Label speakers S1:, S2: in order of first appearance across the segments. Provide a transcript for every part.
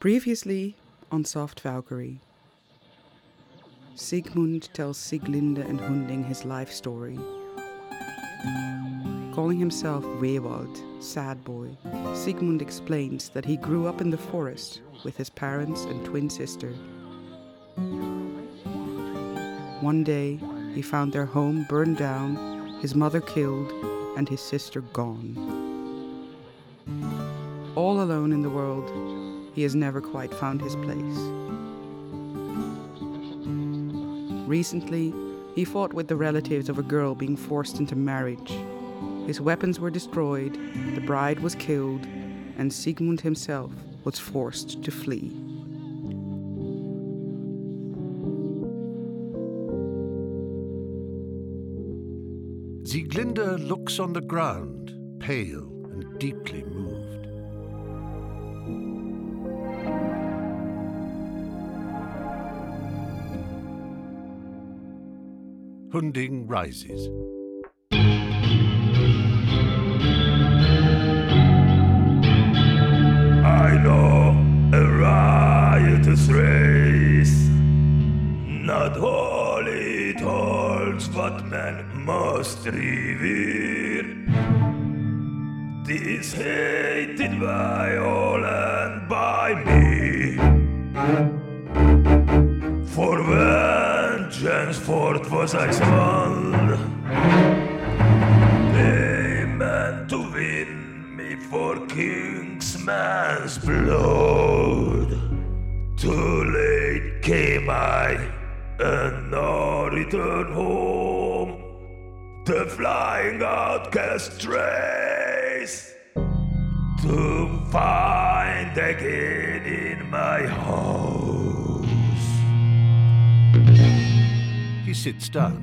S1: Previously on Soft Valkyrie, Siegmund tells Sieglinde and Hunding his life story. Calling himself Wehwalt, sad boy, Siegmund explains that he grew up in the forest with his parents and twin sister. One day, he found their home burned down, his mother killed, and his sister gone. All alone in the world, he has never quite found his place. Recently, he fought with the relatives of a girl being forced into marriage. His weapons were destroyed, the bride was killed, and Siegmund himself was forced to flee.
S2: Sieglinde looks on the ground, pale and deeply moved. Hunding rises.
S3: I know a riotous race, not wholly it holds what men must revere. This hated by all and by me. For vengeance forth was I summoned. They meant to win me for Kingsman's blood. Too late came I, and no return home. The flying outcast trace to find again in my house.
S2: He sits down.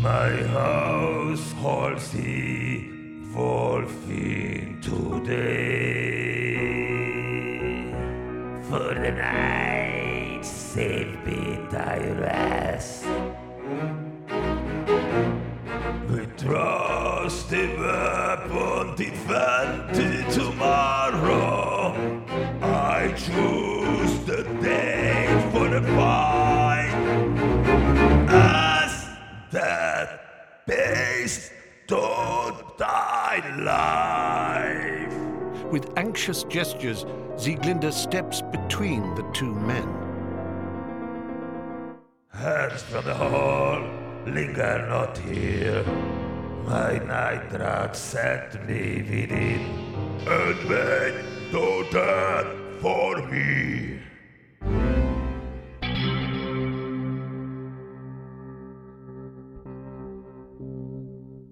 S3: My house holds thee, Wolfing, today. For the night, safe be choose the day for the fight as that beast to thy life.
S2: With anxious gestures, Sieglinde steps between the two men.
S3: Hands from the hall, linger not here. My night rat sent me within, and wait to death for me.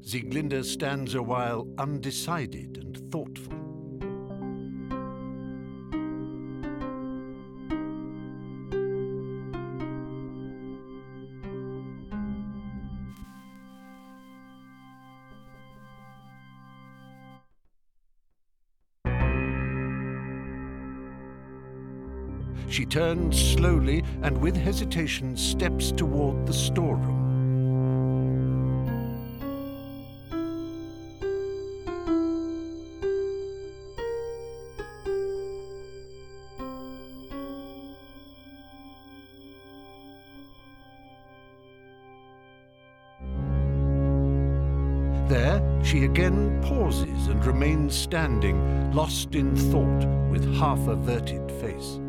S2: Sieglinde stands a while undecided and thoughtful. She turns slowly and with hesitation steps toward the storeroom. There, she again pauses and remains standing, lost in thought, with half averted face.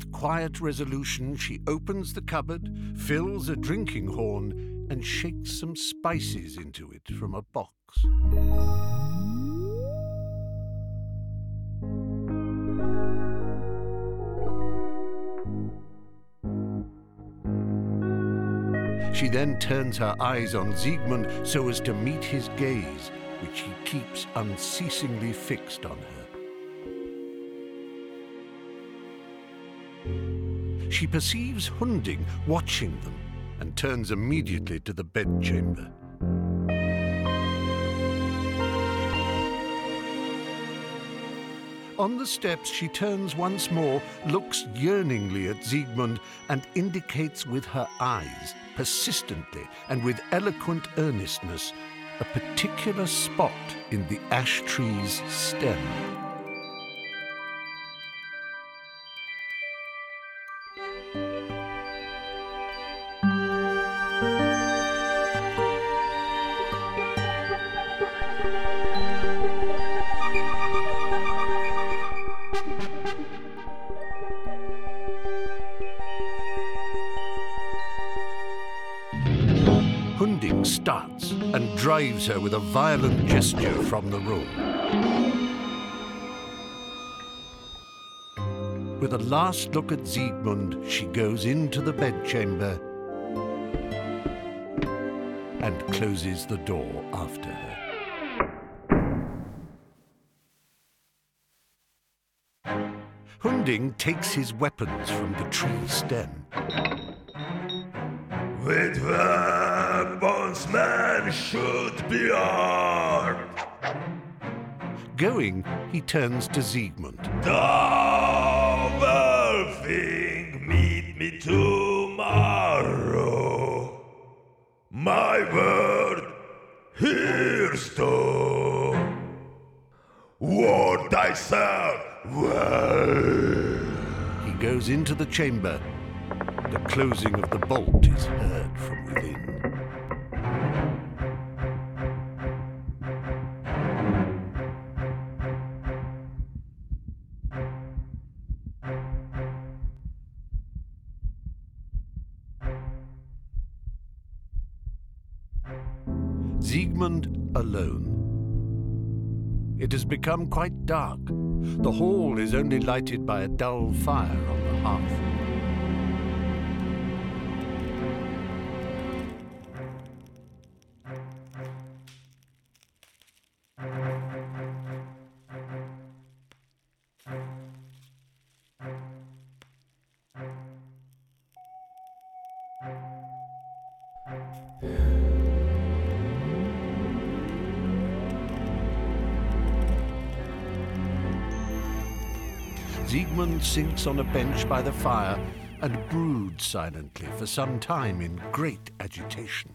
S2: With quiet resolution, she opens the cupboard, fills a drinking horn, and shakes some spices into it from a box. She then turns her eyes on Siegmund so as to meet his gaze, which he keeps unceasingly fixed on her. She perceives Hunding watching them and turns immediately to the bedchamber. On the steps, she turns once more, looks yearningly at Siegmund, and indicates with her eyes, persistently and with eloquent earnestness, a particular spot in the ash tree's stem. Drives her with a violent gesture from the room. With a last look at Siegmund, she goes into the bedchamber and closes the door after her. Hunding takes his weapons from the tree stem.
S3: With men should be armed.
S2: Going, he turns to Siegmund.
S3: Thou will meet me tomorrow. My word, here's to. Ward thyself well.
S2: He goes into the chamber. The closing of the bolt is heard from within. Siegmund alone. It has become quite dark. The hall is only lighted by a dull fire on the hearth. Siegmund sinks on a bench by the fire and broods silently for some time in great agitation.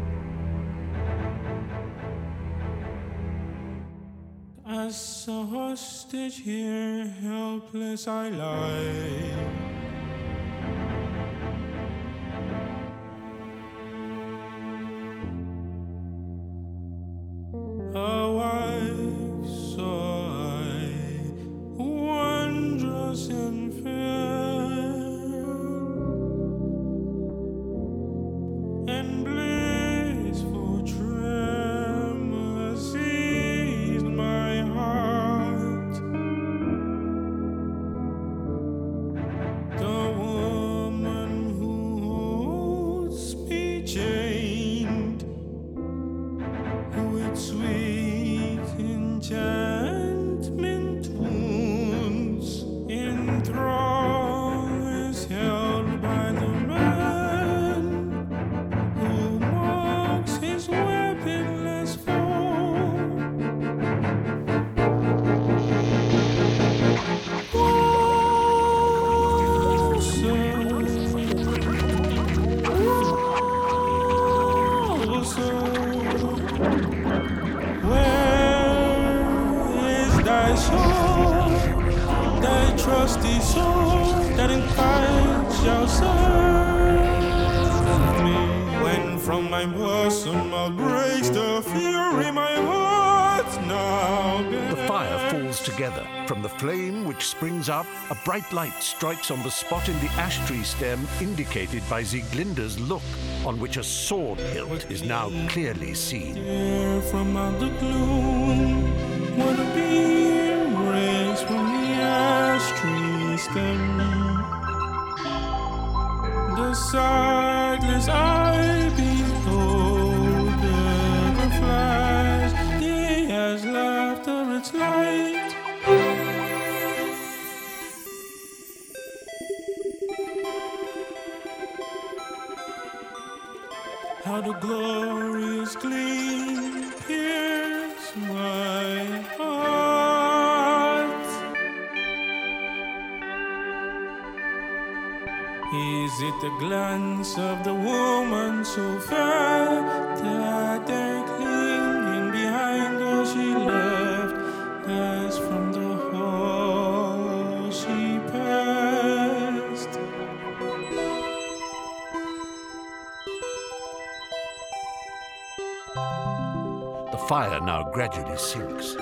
S4: A hostage here, helpless I lie. sweet in time. Rusty sword that in fight me. When from my bosom outbreaks the fury, my heart now
S2: The fire falls together. From the flame which springs up, a bright light strikes on the spot in the ash tree stem indicated by Sieglinde's look, on which a sword hilt is now clearly seen.
S4: From out the gloom, The glorious gleam pierce my heart. Is it the glance of the woman so fair that
S2: now gradually sinks.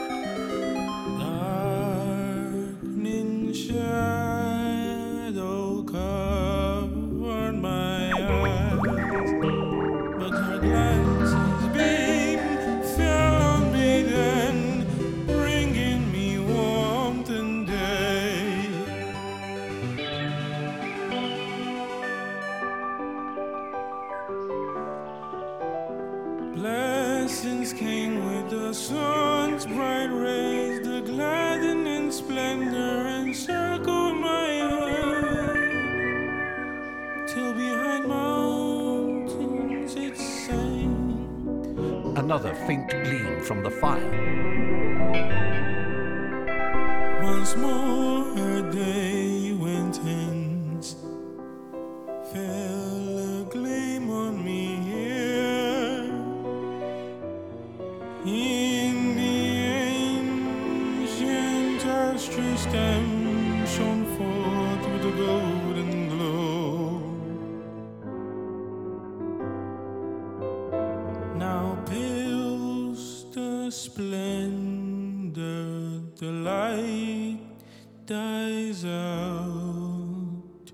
S2: Another faint gleam from the fire.
S4: Once more day went hence. Fell a gleam on me here. In the ancient stem shone forth with a golden splendor, the light dies out.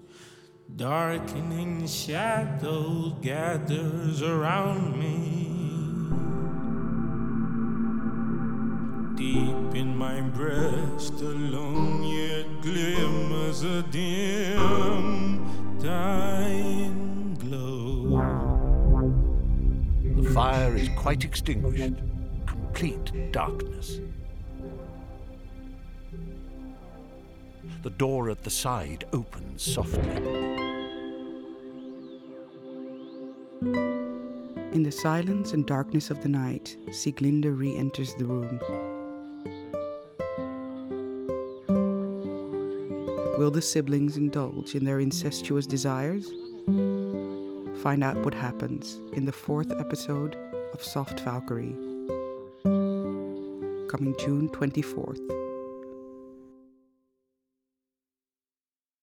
S4: Darkening shadow gathers around me. Deep in my breast, alone yet glimmers a dim, dying glow.
S2: The fire is quite extinguished. Complete darkness. The door at the side opens softly.
S1: In the silence and darkness of the night, Sieglinde re enters the room. Will the siblings indulge in their incestuous desires? Find out what happens in the fourth episode of Soft Valkyrie. Coming June 24th.